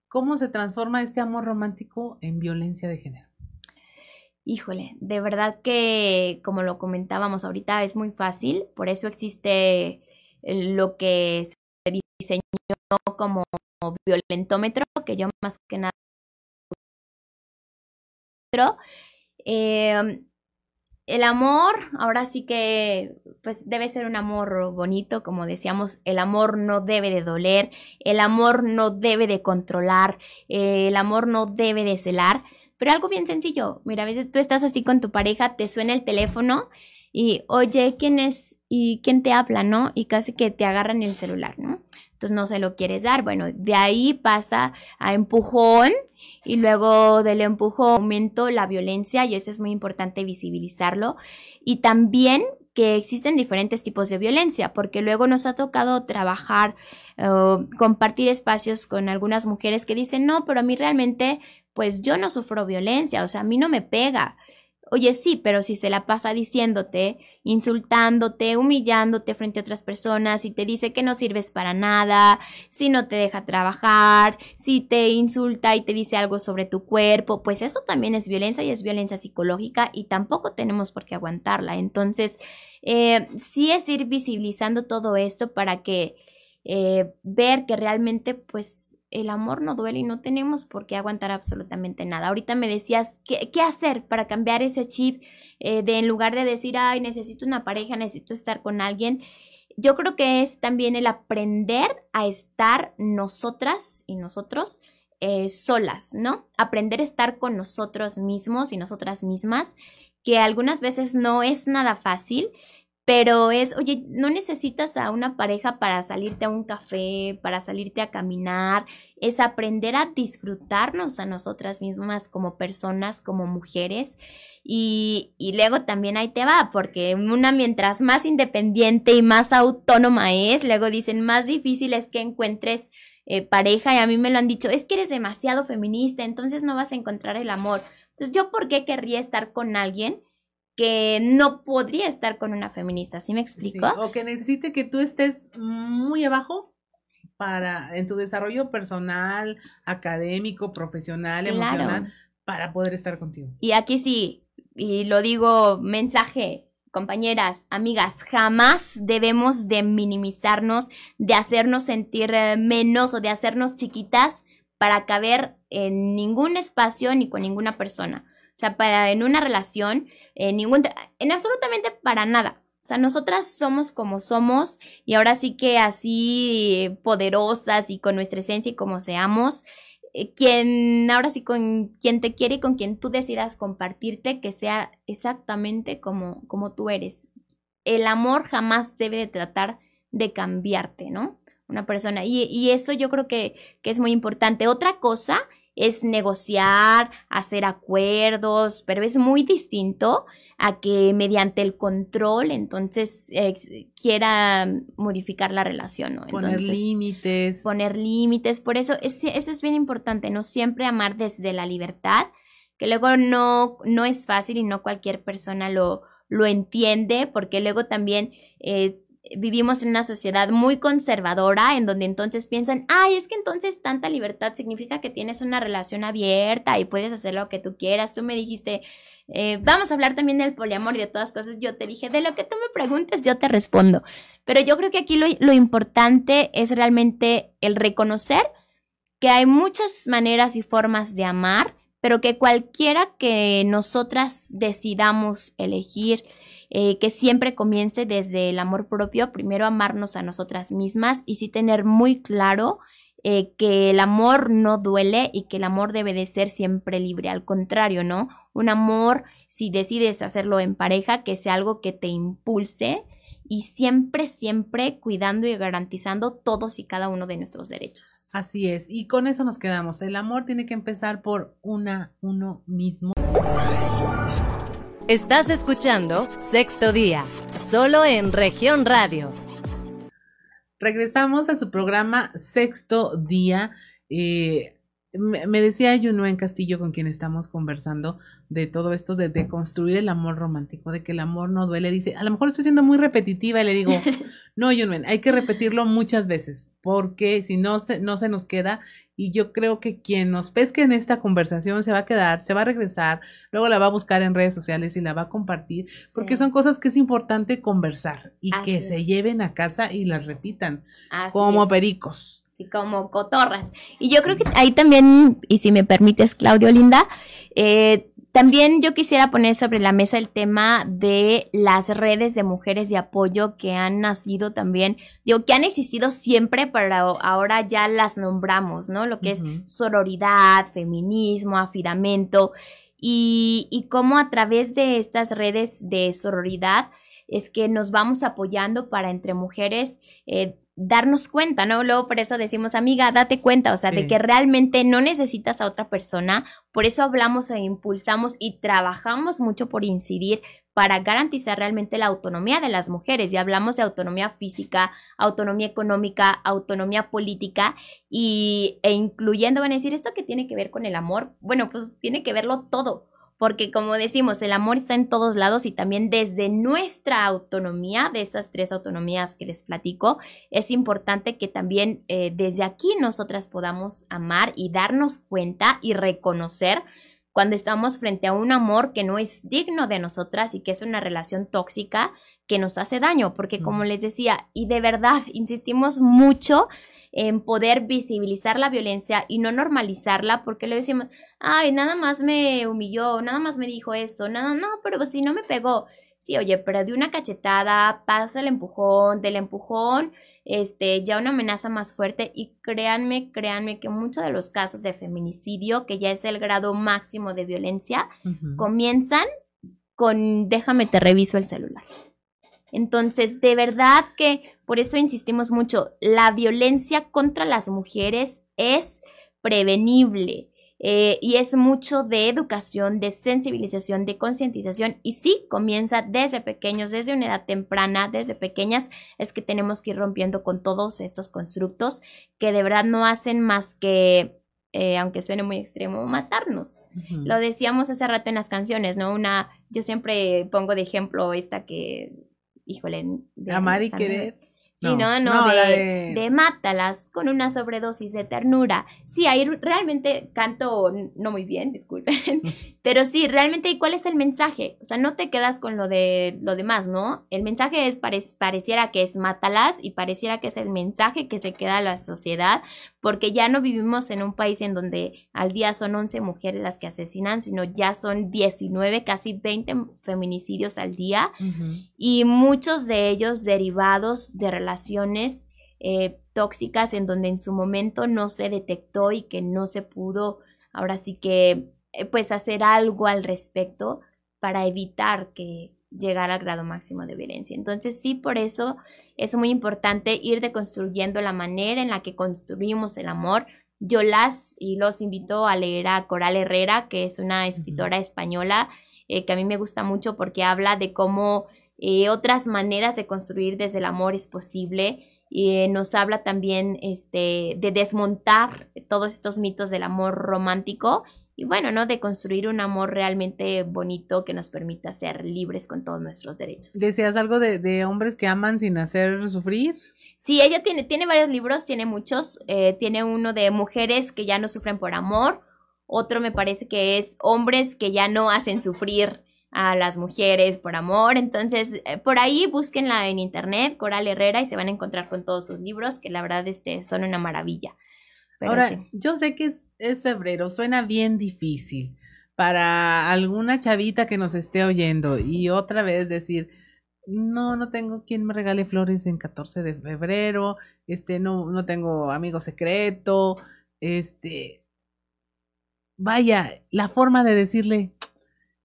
¿Cómo se transforma este amor romántico en violencia de género? Híjole, de verdad que como lo comentábamos ahorita es muy fácil, por eso existe lo que se diseñó como violentómetro, que yo más que nada... Eh, el amor, ahora sí que pues debe ser un amor bonito, como decíamos, el amor no debe de doler, el amor no debe de controlar, eh, el amor no debe de celar, pero algo bien sencillo, mira, a veces tú estás así con tu pareja, te suena el teléfono y oye, ¿quién es y quién te habla, no? Y casi que te agarran el celular, ¿no? Entonces no se lo quieres dar, bueno, de ahí pasa a empujón y luego del empujón aumento la violencia y eso es muy importante visibilizarlo y también que existen diferentes tipos de violencia, porque luego nos ha tocado trabajar, uh, compartir espacios con algunas mujeres que dicen, no, pero a mí realmente, pues yo no sufro violencia, o sea, a mí no me pega, Oye, sí, pero si se la pasa diciéndote, insultándote, humillándote frente a otras personas, si te dice que no sirves para nada, si no te deja trabajar, si te insulta y te dice algo sobre tu cuerpo, pues eso también es violencia y es violencia psicológica y tampoco tenemos por qué aguantarla. Entonces, eh, sí es ir visibilizando todo esto para que eh, ver que realmente pues el amor no duele y no tenemos por qué aguantar absolutamente nada. Ahorita me decías, ¿qué, hacer para cambiar ese chip eh, de en lugar de decir, ay, necesito una pareja, necesito estar con alguien? Yo creo que es también el aprender a estar nosotras y nosotros eh, solas, ¿no? Aprender a estar con nosotros mismos y nosotras mismas, que algunas veces no es nada fácil, pero es, oye, no necesitas a una pareja para salirte a un café, para salirte a caminar, es aprender a disfrutarnos a nosotras mismas como personas, como mujeres. Y, y, luego también ahí te va, porque una mientras más independiente y más autónoma es, luego dicen, más difícil es que encuentres eh, pareja y a mí me lo han dicho, es que eres demasiado feminista, entonces no vas a encontrar el amor. Entonces, ¿yo por qué querría estar con alguien que no podría estar con una feminista? ¿Sí me explico? o que necesite que tú estés muy abajo para en tu desarrollo personal, académico, profesional, emocional, para poder estar contigo. Y aquí sí, y lo digo mensaje, compañeras, amigas, jamás debemos de minimizarnos, de hacernos sentir eh, menos o de hacernos chiquitas para caber en ningún espacio ni con ninguna persona. Sea, para en una relación, en ningún, en absolutamente para nada. O sea, nosotras somos como somos y ahora sí que así poderosas y con nuestra esencia y como seamos, eh, quien ahora sí con quien te quiere y con quien tú decidas compartirte, que sea exactamente como, como tú eres. El amor jamás debe de tratar de cambiarte, ¿no? Una persona. Y, y eso yo creo que, que es muy importante. Otra cosa es negociar, hacer acuerdos, pero es muy distinto a que mediante el control entonces eh, quiera modificar la relación, ¿no? poner límites. Poner límites, por eso es, eso es bien importante, no siempre amar desde la libertad, que luego no, no es fácil y no cualquier persona lo, lo entiende, porque luego también eh, vivimos en una sociedad muy conservadora en donde entonces piensan, ay, es que entonces tanta libertad significa que tienes una relación abierta y puedes hacer lo que tú quieras. Tú me dijiste, eh, vamos a hablar también del poliamor y de todas cosas. Yo te dije, de lo que tú me preguntes, yo te respondo. Pero yo creo que aquí lo, lo importante es realmente el reconocer que hay muchas maneras y formas de amar, pero que cualquiera que nosotras decidamos elegir, eh, que siempre comience desde el amor propio, primero amarnos a nosotras mismas y sí tener muy claro eh, que el amor no duele y que el amor debe de ser siempre libre, al contrario, ¿no? Un amor, si decides hacerlo en pareja, que sea algo que te impulse y siempre, siempre cuidando y garantizando todos y cada uno de nuestros derechos. Así es, y con eso nos quedamos. El amor tiene que empezar por una, uno mismo. Estás escuchando Sexto Día, solo en región radio. Regresamos a su programa Sexto Día. Eh, me decía en Castillo, con quien estamos conversando, de todo esto de, de, construir el amor romántico, de que el amor no duele. Dice, a lo mejor estoy siendo muy repetitiva y le digo, [laughs] no, Yunuen, hay que repetirlo muchas veces, porque si no se, no se nos queda. Y yo creo que quien nos pesque en esta conversación se va a quedar, se va a regresar, luego la va a buscar en redes sociales y la va a compartir, porque son cosas que es importante conversar y que se lleven a casa y las repitan como pericos así como cotorras. Y yo creo que ahí también, y si me permites, Claudio Linda, eh, también yo quisiera poner sobre la mesa el tema de las redes de mujeres de apoyo que han nacido también, digo, que han existido siempre, pero ahora ya las nombramos, ¿no? Lo que es sororidad, feminismo, afidamento, y, y cómo a través de estas redes de sororidad es que nos vamos apoyando para entre mujeres eh, darnos cuenta, ¿no? Luego por eso decimos, amiga, date cuenta, o sea, de que realmente no necesitas a otra persona, por eso hablamos e impulsamos y trabajamos mucho por incidir para garantizar realmente la autonomía de las mujeres. Y hablamos de autonomía física, autonomía económica, autonomía política y, e incluyendo, van a decir, ¿esto que tiene que ver con el amor? Bueno, pues tiene que verlo todo porque como decimos, el amor está en todos lados y también desde nuestra autonomía, de esas tres autonomías que les platico, es importante que también eh, desde aquí nosotras podamos amar y darnos cuenta y reconocer cuando estamos frente a un amor que no es digno de nosotras y que es una relación tóxica que nos hace daño, porque como les decía, y de verdad, insistimos mucho en poder visibilizar la violencia y no normalizarla, porque le decimos, ay, nada más me humilló, nada más me dijo eso, nada, no, pero si no me pegó. Sí, oye, pero de una cachetada, pasa el empujón, del empujón, este, ya una amenaza más fuerte y créanme, créanme que muchos de los casos de feminicidio, que ya es el grado máximo de violencia, comienzan con déjame te reviso el celular. Entonces, de verdad que por eso insistimos mucho, la violencia contra las mujeres es prevenible. Eh, y es mucho de educación, de sensibilización, de concientización. Y sí, comienza desde pequeños, desde una edad temprana, desde pequeñas, es que tenemos que ir rompiendo con todos estos constructos que de verdad no hacen más que, eh, aunque suene muy extremo, matarnos. Lo decíamos hace rato en las canciones, ¿no? Una, yo siempre pongo de ejemplo esta que, híjole. De, Amar y querer. Sí, no, no, de, de... mátalas con una sobredosis de ternura. Sí, ahí realmente canto no muy bien, disculpen, [laughs] pero sí, realmente, ¿cuál es el mensaje? O sea, no te quedas con lo de lo demás, ¿no? El mensaje es, pareciera que es mátalas y pareciera que es el mensaje que se queda a la sociedad, porque ya no vivimos en un país en donde al día son 11 mujeres las que asesinan, sino ya son 19, casi 20 feminicidios al día, y muchos de ellos derivados de relaciones eh, tóxicas en donde en su momento no se detectó y que no se pudo, ahora sí que, pues hacer algo al respecto para evitar que llegara al grado máximo de violencia. Entonces sí, por eso es muy importante ir deconstruyendo la manera en la que construimos el amor. Yo las y los invito a leer a Coral Herrera, que es una escritora española eh, que a mí me gusta mucho porque habla de cómo eh, otras maneras de construir desde el amor es posible. Y eh, nos habla también este, de desmontar todos estos mitos del amor romántico y bueno, ¿no? De construir un amor realmente bonito que nos permita ser libres con todos nuestros derechos. ¿Deseas algo de, hombres que aman sin hacer sufrir? Sí, ella tiene, tiene varios libros, tiene muchos. Eh, tiene uno de mujeres que ya no sufren por amor. Otro me parece que es hombres que ya no hacen sufrir a las mujeres por amor. Entonces, eh, por ahí búsquenla en internet, Coral Herrera, y se van a encontrar con todos sus libros, que la verdad este, son una maravilla. Ahora, yo sé que es, es, febrero, suena bien difícil para alguna chavita que nos esté oyendo y otra vez decir, no, no tengo quien me regale flores en 14 de febrero, este, no, no tengo amigo secreto, este, vaya, la forma de decirle,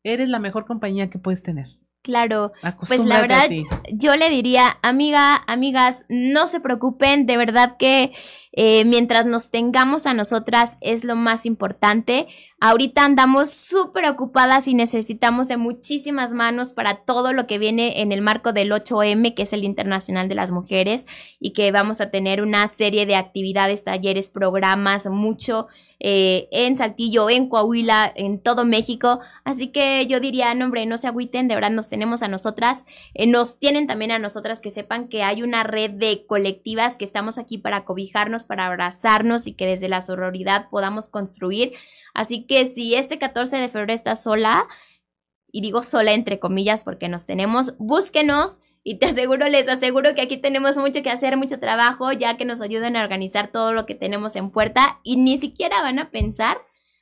eres la mejor compañía que puedes tener. Claro, pues la verdad, yo le diría, amiga, amigas, no se preocupen, de verdad que eh, mientras nos tengamos a nosotras es lo más importante. Ahorita andamos súper ocupadas y necesitamos de muchísimas manos para todo lo que viene en el marco del 8M, que es el Internacional de las Mujeres, y que vamos a tener una serie de actividades, talleres, programas, mucho eh, en Saltillo, en Coahuila, en todo México. Así que yo diría, no, hombre, no se agüiten, de verdad nos tenemos a nosotras, eh, nos tienen también a nosotras que sepan que hay una red de colectivas que estamos aquí para cobijarnos, para abrazarnos y que desde la sororidad podamos construir. Así que si este 14 de febrero está sola, y digo sola entre comillas porque nos tenemos, búsquenos y te [laughs] aseguro, les aseguro que aquí tenemos mucho que hacer, mucho trabajo, ya que nos ayuden a organizar todo lo que tenemos en puerta y ni siquiera van a pensar,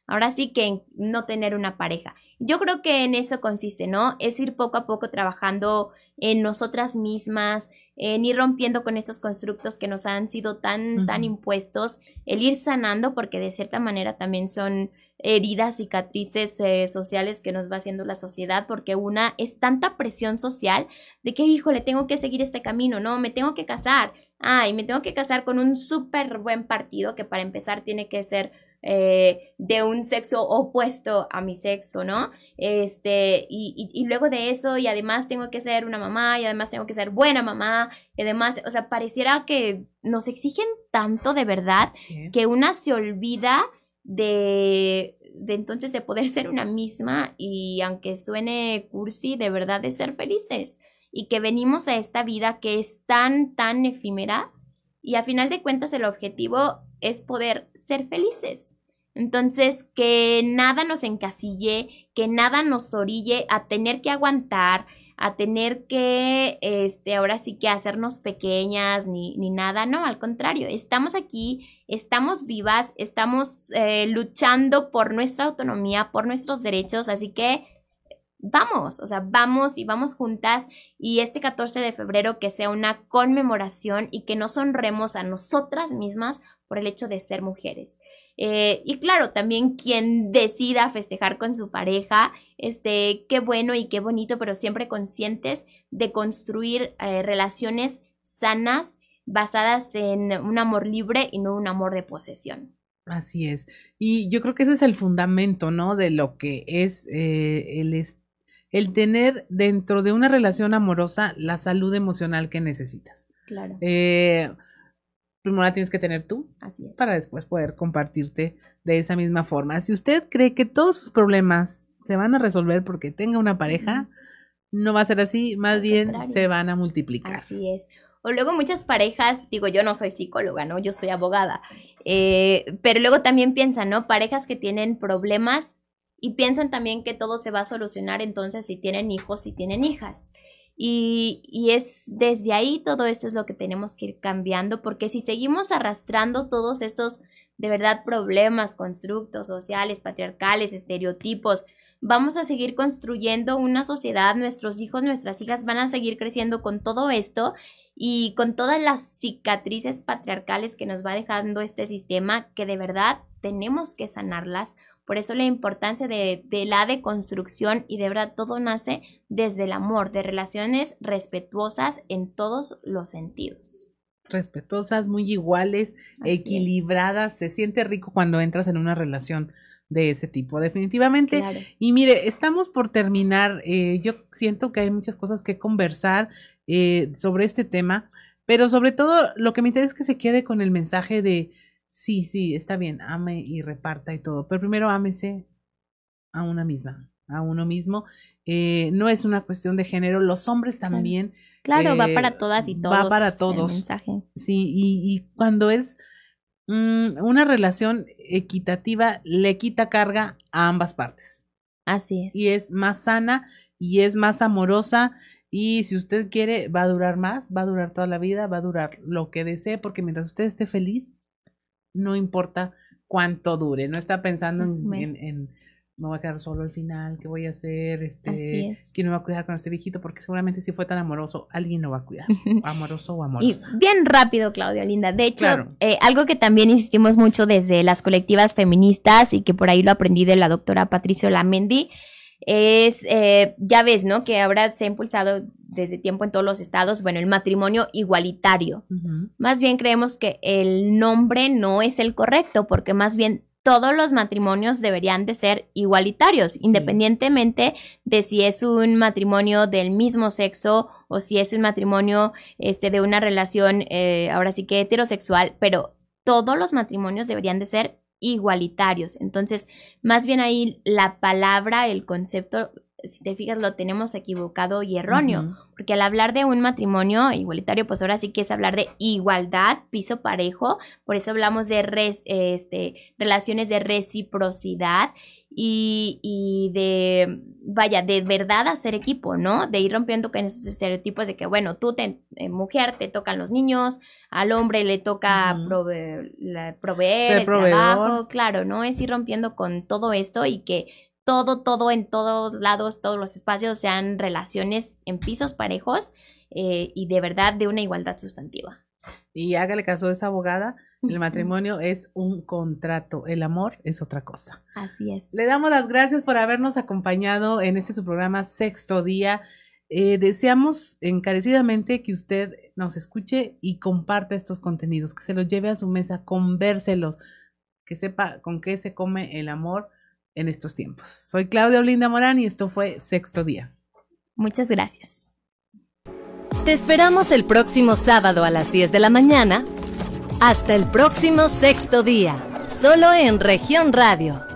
ahora sí que en no tener una pareja. Yo creo que en eso consiste, ¿no? Es ir poco a poco trabajando en nosotras mismas, en ir rompiendo con estos constructos que nos han sido tan, tan impuestos, el ir sanando, porque de cierta manera también son heridas, cicatrices eh, sociales que nos va haciendo la sociedad, porque una es tanta presión social de que, híjole, tengo que seguir este camino, no, me tengo que casar, ay, me tengo que casar con un súper buen partido que para empezar tiene que ser eh, de un sexo opuesto a mi sexo, ¿no? Este, y, y, luego de eso, y además tengo que ser una mamá, y además tengo que ser buena mamá, y además, o sea, pareciera que nos exigen tanto de verdad que una se olvida de, de entonces de poder ser una misma y aunque suene cursi, de verdad de ser felices y que venimos a esta vida que es tan, tan efímera y a final de cuentas el objetivo es poder ser felices. Entonces, que nada nos encasille, que nada nos orille a tener que aguantar, a tener que, este, ahora sí que hacernos pequeñas ni, ni nada, no, al contrario, estamos aquí, estamos vivas, estamos eh, luchando por nuestra autonomía, por nuestros derechos, así que vamos, o sea, vamos y vamos juntas y este 14 de febrero que sea una conmemoración y que nos honremos a nosotras mismas por el hecho de ser mujeres. Eh, y claro, también quien decida festejar con su pareja, este, qué bueno y qué bonito, pero siempre conscientes de construir eh, relaciones sanas basadas en un amor libre y no un amor de posesión. Así es. Y yo creo que ese es el fundamento, ¿no? De lo que es eh, el, el tener dentro de una relación amorosa la salud emocional que necesitas. Claro. Eh, primero la tienes que tener tú. Así es. Para después poder compartirte de esa misma forma. Si usted cree que todos sus problemas se van a resolver porque tenga una pareja, no va a ser así, más bien se van a multiplicar. Así es. O luego muchas parejas, digo, yo no soy psicóloga, ¿no? Yo soy abogada. Eh, pero luego también piensan, ¿no? Parejas que tienen problemas y piensan también que todo se va a solucionar entonces si tienen hijos, si tienen hijas. Y, es desde ahí todo esto es lo que tenemos que ir cambiando, porque si seguimos arrastrando todos estos, de verdad, problemas, constructos sociales, patriarcales, estereotipos, vamos a seguir construyendo una sociedad, nuestros hijos, nuestras hijas van a seguir creciendo con todo esto y con todas las cicatrices patriarcales que nos va dejando este sistema, que de verdad tenemos que sanarlas por eso la importancia de, la deconstrucción y de verdad todo nace desde el amor, de relaciones respetuosas en todos los sentidos. Respetuosas, muy iguales, equilibradas. Se siente rico cuando entras en una relación de ese tipo, definitivamente. Y mire, estamos por terminar. Eh, yo siento que hay muchas cosas que conversar eh, sobre este tema, pero sobre todo lo que me interesa es que se quede con el mensaje de Sí, sí, está bien, ame y reparta y todo, pero primero ámese a una misma, a uno mismo. Eh, no es una cuestión de género, los hombres también. Claro, va para todas y todos. Va para todos. mensaje. Sí, y, cuando es mm, una relación equitativa, le quita carga a ambas partes. Así es. Y es más sana y es más amorosa. Y si usted quiere, va a durar más, va a durar toda la vida, va a durar lo que desee, porque mientras usted esté feliz, no importa cuánto dure, no está pensando en, en, me voy a quedar solo al final, qué voy a hacer, este, quién me va a cuidar con este viejito, porque seguramente si fue tan amoroso, alguien lo va a cuidar, [laughs] amoroso o amorosa. Y bien rápido, Claudia Linda. De hecho, eh, algo que también insistimos mucho desde las colectivas feministas y que por ahí lo aprendí de la doctora Patricio Lamendi, es, eh, ya ves, ¿no? Que ahora se ha impulsado desde tiempo en todos los estados, bueno, el matrimonio igualitario. Más bien creemos que el nombre no es el correcto, porque más bien todos los matrimonios deberían de ser igualitarios, independientemente de si es un matrimonio del mismo sexo o si es un matrimonio este, de una relación, eh, ahora sí que heterosexual, pero todos los matrimonios deberían de ser igualitarios. Entonces, más bien ahí la palabra, el concepto, si te fijas, lo tenemos equivocado y erróneo, porque al hablar de un matrimonio igualitario, pues ahora sí que es hablar de igualdad, piso parejo, por eso hablamos de este, relaciones de reciprocidad y, y, de, vaya, de verdad hacer equipo, ¿no? De ir rompiendo con esos estereotipos de que, bueno, tú, te, eh, mujer, te tocan los niños, al hombre le toca proveer el trabajo, claro, ¿no? Es ir rompiendo con todo esto y que todo, todo en todos lados, todos los espacios sean relaciones en pisos parejos eh, y de verdad de una igualdad sustantiva. Y hágale caso a esa abogada, el matrimonio es un contrato, el amor es otra cosa. Así es. Le damos las gracias por habernos acompañado en este su programa Sexto Día. Eh, deseamos encarecidamente que usted nos escuche y comparta estos contenidos, que se los lleve a su mesa, convérselos, que sepa con qué se come el amor en estos tiempos. Soy Claudia Olinda Morán y esto fue Sexto Día. Muchas gracias. Te esperamos el próximo sábado a las 10 de la mañana hasta el próximo sexto día, solo en región radio